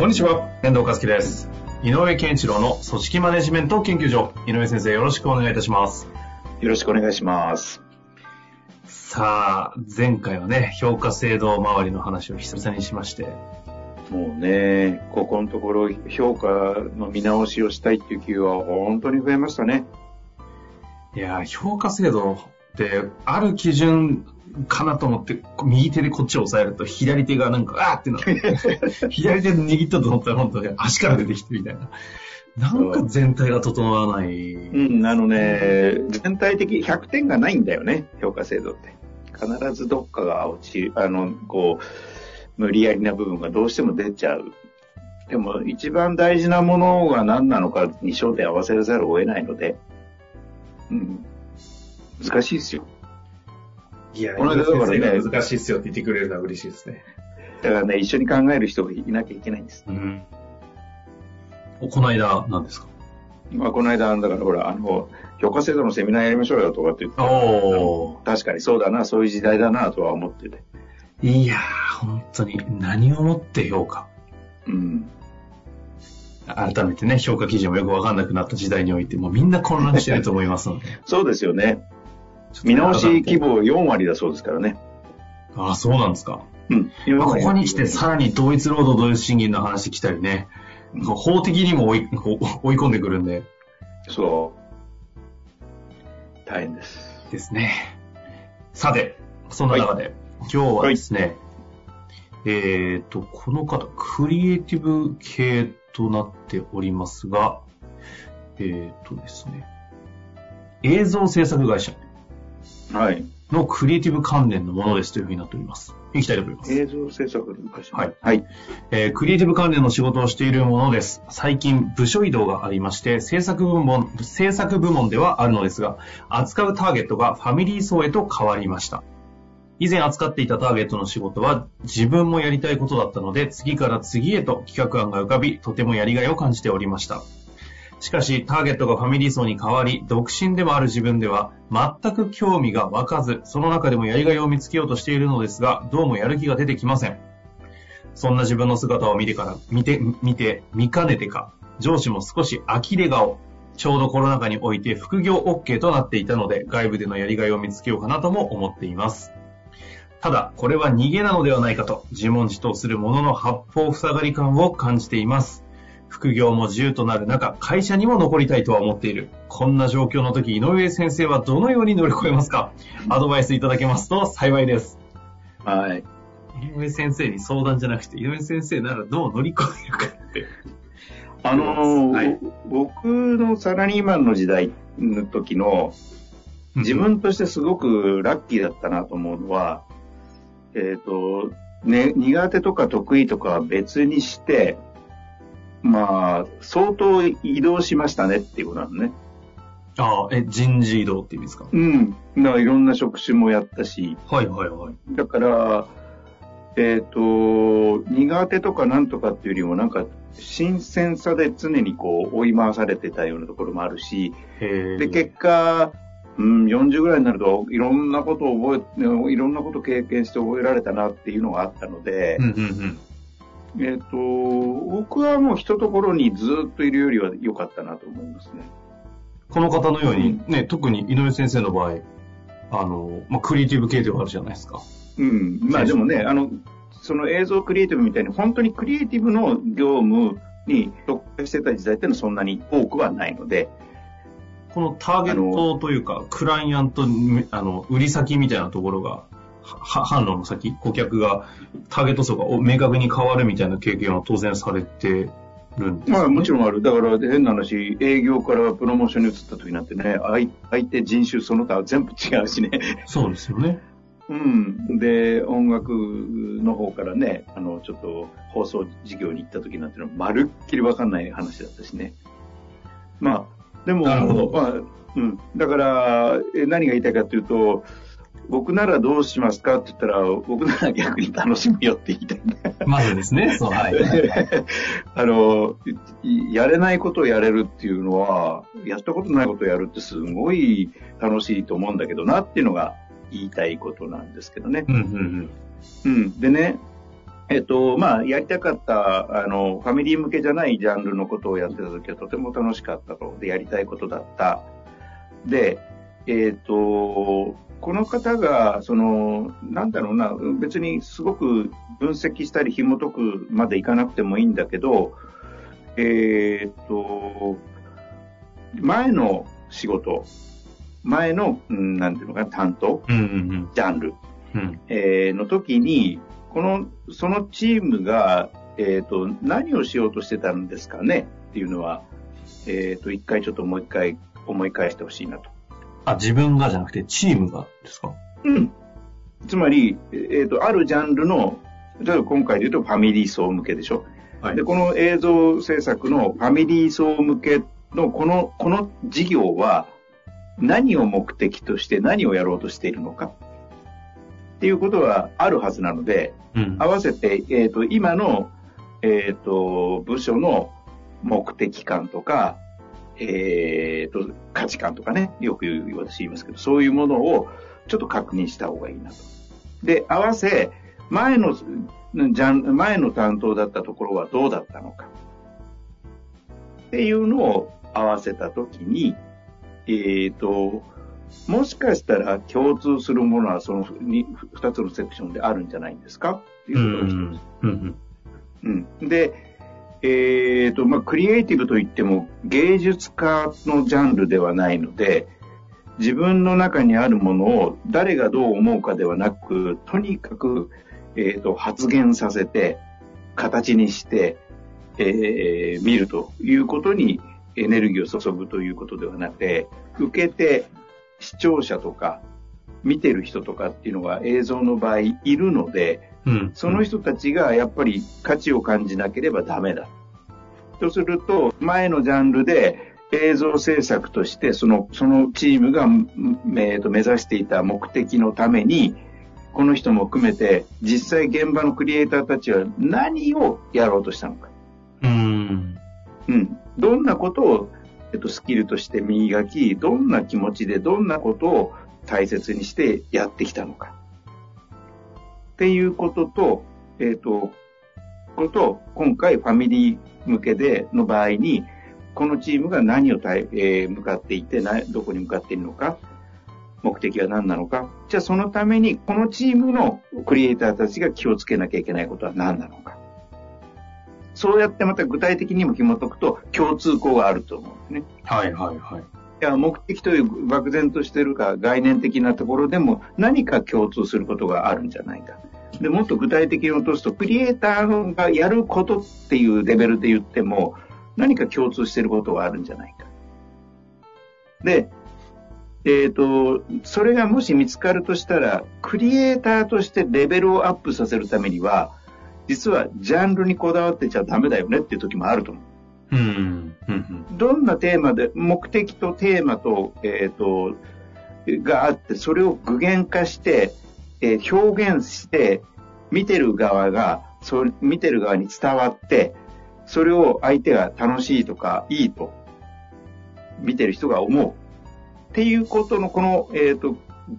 こんにちは、遠藤和樹です。井上健一郎の組織マネジメント研究所。井上先生、よろしくお願いいたします。よろしくお願いします。さあ、前回はね、評価制度周りの話を久々にしまして、もうね、ここのところ評価の見直しをしたいっていう気は本当に増えましたね。いやー、評価制度ある基準かなと思って、右手でこっちを押さえると、左手がなんか、あーってなって、左手で握ったと思ったら、本当に足から出てきてみたいな。なんか全体が整わない。うん、あのね、全体的100点がないんだよね、評価制度って。必ずどっかが落ちる、あの、こう、無理やりな部分がどうしても出ちゃう。でも一番大事なものが何なのかに焦点を合わせざるを得ないので、うん、難しいですよ。いや、この間だからね難しいっすよって言ってくれるのは嬉しいですね。だからね、一緒に考える人がいなきゃいけないんです。うん。この間、何ですか？まあ、この間、だからほら、あの、評価制度のセミナーやりましょうよとかって言って、おー。確かにそうだな、そういう時代だなとは思ってて。いやー、本当に何をもって評価？うん。改めてね、評価基準もよくわかんなくなった時代において、もうみんな混乱してると思いますので。そうですよね。見直し規模4割だそうですからね。ああ、そうなんですか。うん。まあここに来てさらに同一労働同一賃金の話来たりね、法的にも追い追い込んでくるんでそう。大変です。ですね。さて、そんな中で、今日はですね、えっ、と、この方、クリエイティブ系となっておりますが、えっ、とですね、映像制作会社はい。のクリエイティブ関連のものですというふうになっております。いきたいと思います。映像制作の会社。はい。はい。えークリエイティブ関連の仕事をしているものです。最近部署移動がありまして、制作部門、制作部門ではあるのですが、扱うターゲットがファミリー層へと変わりました。以前扱っていたターゲットの仕事は自分もやりたいことだったので、次から次へと企画案が浮かび、とてもやりがいを感じておりました。しかし、ターゲットがファミリー層に変わり、独身でもある自分では、全く興味が湧かず、その中でもやりがいを見つけようとしているのですが、どうもやる気が出てきません。そんな自分の姿を見てから、見て、見て、見かねてか、上司も少し呆れ顔。ちょうどコロナ禍において副業 OK となっていたので、外部でのやりがいを見つけようかなとも思っています。ただ、これは逃げなのではないかと、自問自答するものの八方塞がり感を感じています。副業も自由となる中、会社にも残りたいとは思っている。こんな状況の時、井上先生はどのように乗り越えますか？アドバイスいただけますと幸いです。はい。井上先生に相談じゃなくて、井上先生ならどう乗り越えるかって。あのーはい僕のサラリーマンの時代の時の、自分としてすごくラッキーだったなと思うのは、えっ、と、ね、苦手とか得意とかは別にして、まあ、相当移動しましたねっていうことなのね。ああ、え、人事異動って意味ですか？うん。だからいろんな職種もやったし、はいはいはい。だから、えっ、と、苦手とかなんとかっていうよりもなんか、新鮮さで常にこう追い回されてたようなところもあるし。で、結果、うん、40ぐらいになると、いろんなことを覚え、いろんなことを経験して覚えられたなっていうのがあったのでう、んうんうん。えっ、と、僕はもう一ところにずっといるよりは良かったなと思いますね。この方のように、ね、特に井上先生の場合、あの、まあ、クリエイティブ系ではあるじゃないですか。うん。まあでもね、あの、その映像クリエイティブみたいに、本当にクリエイティブの業務に特化してた時代っていうのはそんなに多くはないので、このターゲットというか、クライアント、あの、売り先みたいなところが、は販路の先、顧客が、ターゲット層が明確に変わるみたいな経験は当然されてるんですよ、ね。まあもちろんある。だから変な話、営業からプロモーションに移った時なんてね、相相手人種その他全部違うしね。そうですよね。うん。で、音楽の方からね、あの、ちょっと放送事業に行った時なんてのは、まるっきりわかんない話だったしね。まあ、でも、なるほどまあ、うん。だから、え何が言いたいかというと、僕ならどうしますか？って言ったら、僕なら逆に楽しむよって言いたいね。まずですね、そう、はい。あの、いやれないことをやれるっていうのは、やったことないことをやるってすごい楽しいと思うんだけどなっていうのが言いたいことなんですけどね。うんうんうん。でね、えっと、まあ、やりたかった、あの、ファミリー向けじゃないジャンルのことをやってた時はとても楽しかったと。で、やりたいことだった。で、えっと、この方が、その、なんだろうな、別にすごく分析したり紐解くまでいかなくてもいいんだけど、えっと、前の仕事、前の、うんなんていうのかな、担当、うん。うんうんジャンル、うん。うん。えーの時に、この、そのチームが、えっ、と、何をしようとしてたんですかねっていうのは、えっ、と、一回ちょっともう一回思い返してほしいなと。あ、自分がじゃなくてチームがですか？うん。つまり、えっ、と、あるジャンルの、例えば今回で言うとファミリー層向けでしょ？はいで、この映像制作のファミリー層向けのこの、この事業は何を目的として何をやろうとしているのか？っていうことはあるはずなので、うん。合わせて、えっ、と、今の、えっ、と、部署の目的感とか、えっ、と、価値観とかね、よく私言いますけど、そういうものをちょっと確認した方がいいなと。で、合わせ、前の、じゃん、前の担当だったところはどうだったのか。っていうのを合わせたときに、えっ、と、もしかしたら共通するものはそのに二つのセクションであるんじゃないんですか？っていうことが一つ。うんうん。うん。で、えっ、と、まあ、クリエイティブといっても芸術家のジャンルではないので、自分の中にあるものを誰がどう思うかではなく、とにかく、えっ、と、発言させて、形にして、えー見るということにエネルギーを注ぐということではなくて、受けて視聴者とか見てる人とかっていうのが映像の場合いるので、うん。その人たちがやっぱり価値を感じなければダメだ。とすると、前のジャンルで映像制作として、その、そのチームが、んえーと目指していた目的のために、この人も含めて、実際現場のクリエイターたちは何をやろうとしたのか。うん。うん。どんなことを、えっと、スキルとして磨き、どんな気持ちでどんなことを大切にしてやってきたのか。っていうことと、えっ、と、こと、今回ファミリー向けでの場合に、このチームが何を対、えー向かっていてな、どこに向かっているのか、目的は何なのか。じゃあそのために、このチームのクリエイターたちが気をつけなきゃいけないことは何なのか。そうやってまた具体的にも紐解くと共通項があると思うんですね。はいはいはい。いや、目的という漠然としてるか概念的なところでも何か共通することがあるんじゃないか。で、もっと具体的に落とすと、クリエイターがやることっていうレベルで言っても、何か共通してることがあるんじゃないか。で、えっ、と、それがもし見つかるとしたら、クリエイターとしてレベルをアップさせるためには、実はジャンルにこだわってちゃダメだよねっていう時もあると思う。うん。うん。どんなテーマで、目的とテーマと、えっ、と、があって、それを具現化して、えー表現して、見てる側が、それ見てる側に伝わって、それを相手が楽しいとか、いいと、見てる人が思う。っていうことの、この、えっ、と、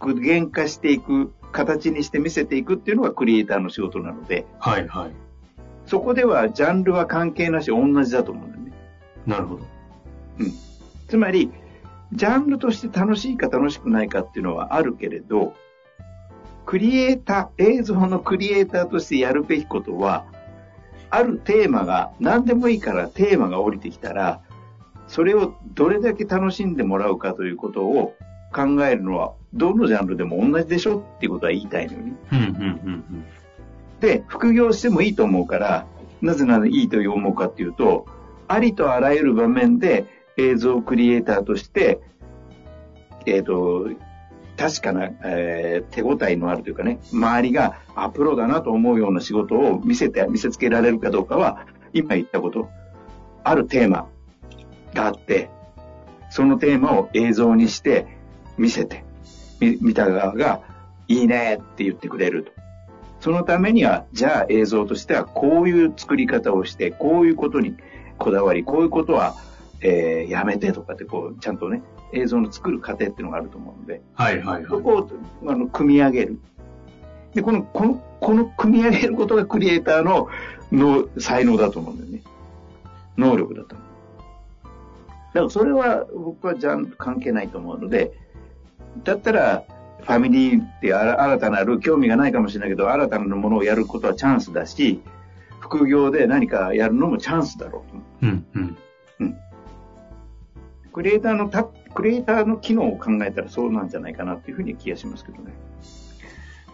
具現化していく、形にして見せていくっていうのがクリエイターの仕事なので、はいはい。そこではジャンルは関係なし同じだと思うんだよね。なるほど。つまり、ジャンルとして楽しいか楽しくないかっていうのはあるけれど、クリエイター、映像のクリエイターとしてやるべきことは、あるテーマが、何でもいいからテーマが降りてきたら、それをどれだけ楽しんでもらうかということを考えるのは、どのジャンルでも同じでしょっていうことは言いたいのよね。うんうんうんで、副業してもいいと思うから、なぜならいいと思うかっていうと、ありとあらゆる場面で映像クリエイターとして、えっ、と、確かな、えー手応えのあるというかね、周りが、あ、プロだなと思うような仕事を見せて、見せつけられるかどうかは、今言ったこと、あるテーマがあって、そのテーマを映像にして見せて、見た側が、いいねって言ってくれると。そのためには、じゃあ映像としてはこういう作り方をして、こういうことにこだわり、こういうことは、えーやめてとかって、こう、ちゃんとね、映像の作る過程っていうのがあると思うので、はいはいはい。そこをあの組み上げる。で、この、この、この組み上げることがクリエイターのの才能だと思うんだよね。能力だと思う。だからそれは僕はじゃん関係ないと思うので、だったら、ファミリーって新たなる興味がないかもしれないけど、新たなものをやることはチャンスだし、副業で何かやるのもチャンスだろうと思う。うんうん。クリエイターのた、クリエイターの機能を考えたらそうなんじゃないかなっていうふうに気がしますけどね。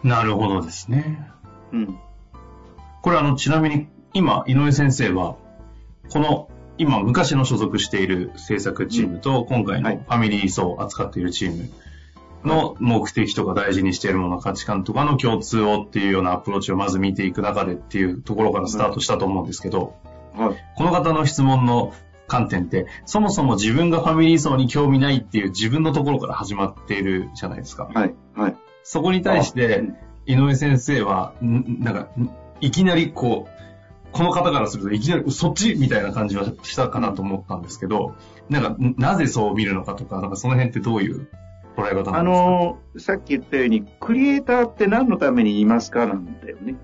なるほどですね。うん。これあの、ちなみに、今、井上先生は、この、今、昔の所属している制作チームと、今回のはいファミリー層を扱っているチームの目的とか大事にしているもの、価値観とかの共通をっていうようなアプローチをまず見ていく中でっていうところからスタートしたと思うんですけど、はい。この方の質問の観点って、そもそも自分がファミリー層に興味ないっていう自分のところから始まっているじゃないですか。はい。はい。そこに対してうん、井上先生は、んなんか、んいきなりこう、この方からするといきなりそっちみたいな感じはしたかなと思ったんですけど、なんか、んなぜそう見るのかとか、なんかその辺ってどういう捉え方なんですか？あのーさっき言ったように、クリエイターって何のためにいますかなんだよね。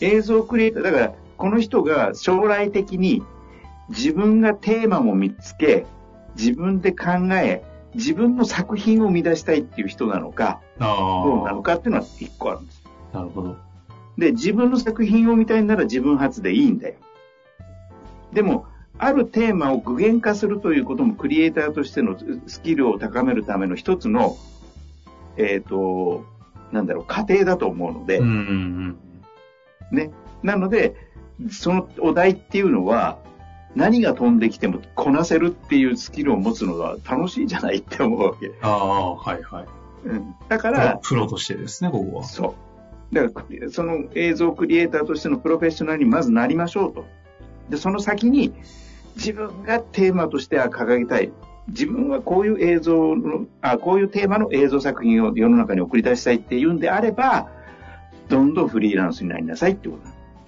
映像クリエイター、だから、この人が将来的に自分がテーマも見つけ、自分で考え、自分の作品を生み出したいっていう人なのか、あどうなのあ、かっていうのは一個あるんです。なるほど。で、自分の作品を見たいなら自分発でいいんだよ。でも、あるテーマを具現化するということもクリエイターとしてのスキルを高めるための一つの、えっ、と、なんだろう、過程だと思うので、うんうんね。なので、そのお題っていうのは、何が飛んできてもこなせるっていうスキルを持つのが楽しいじゃないって思うわけ。ああ、はいはい。うん、だから、プロとしてですね、ここは。そう。だから、その映像クリエイターとしてのプロフェッショナルにまずなりましょうと。で、その先に、自分がテーマとしては掲げたい。自分はこういう映像の、あ、こういうテーマの映像作品を世の中に送り出したいっていうんであれば、どんどんフリーランスになりなさいってこ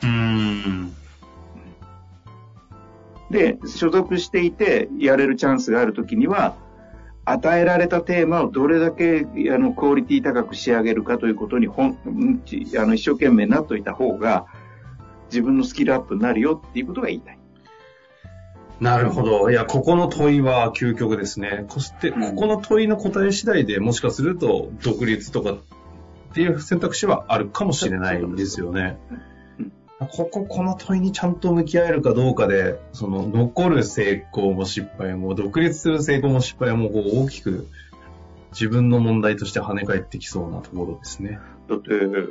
とうーん。で、所属していてやれるチャンスがあるときには、与えられたテーマをどれだけあのクオリティ高く仕上げるかということに本あの一生懸命なっといた方が自分のスキルアップになるよっていうことが言いたい。なるほど。いや、ここの問いは究極ですね。そして、うんここの問いの答え次第でもしかすると、独立とかっていう選択肢はあるかもしれないですよねうん。ここ、この問いにちゃんと向き合えるかどうかで、その、残る成功も失敗も、独立する成功も失敗も、こう、大きく、自分の問題として跳ね返ってきそうなところですね。だって、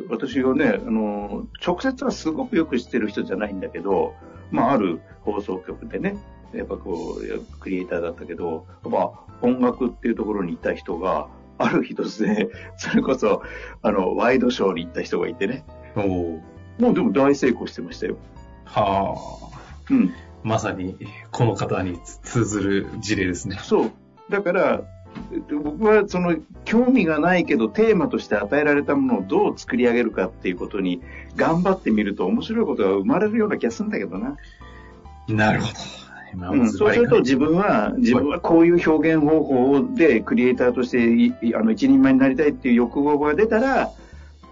私がね、あの、直接はすごくよく知ってる人じゃないんだけど、まあ、ある放送局でね、やっぱこう、クリエイターだったけど、まあ、音楽っていうところにいた人が、ある日突然、それこそ、あの、ワイドショーに行った人がいてね、おおもうでも大成功してましたよ。はあ。うん。まさに、この方に通ずる事例ですね。そう。だから、僕はその興味がないけどテーマとして与えられたものをどう作り上げるかっていうことに頑張ってみると面白いことが生まれるような気がするんだけどな。なるほど。今うん、そうすると自分は、自分はこういう表現方法でクリエイターとしてあの一人前になりたいっていう欲望が出たら、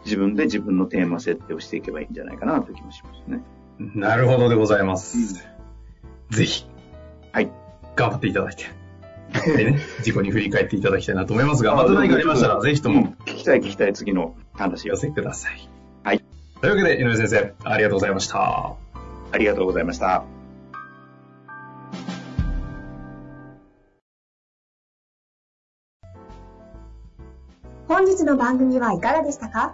自分で自分のテーマ設定をしていけばいいんじゃないかなという気もしますね。なるほどでございます。ぜひ、はい。頑張っていただいて。でね、自己に振り返っていただきたいなと思いますが、また何かありましたら、ぜひとうんも聞きたい聞きたい次の話をお寄。せください。はい。というわけで、井上先生、ありがとうございました。ありがとうございました。本日の番組はいかがでしたか？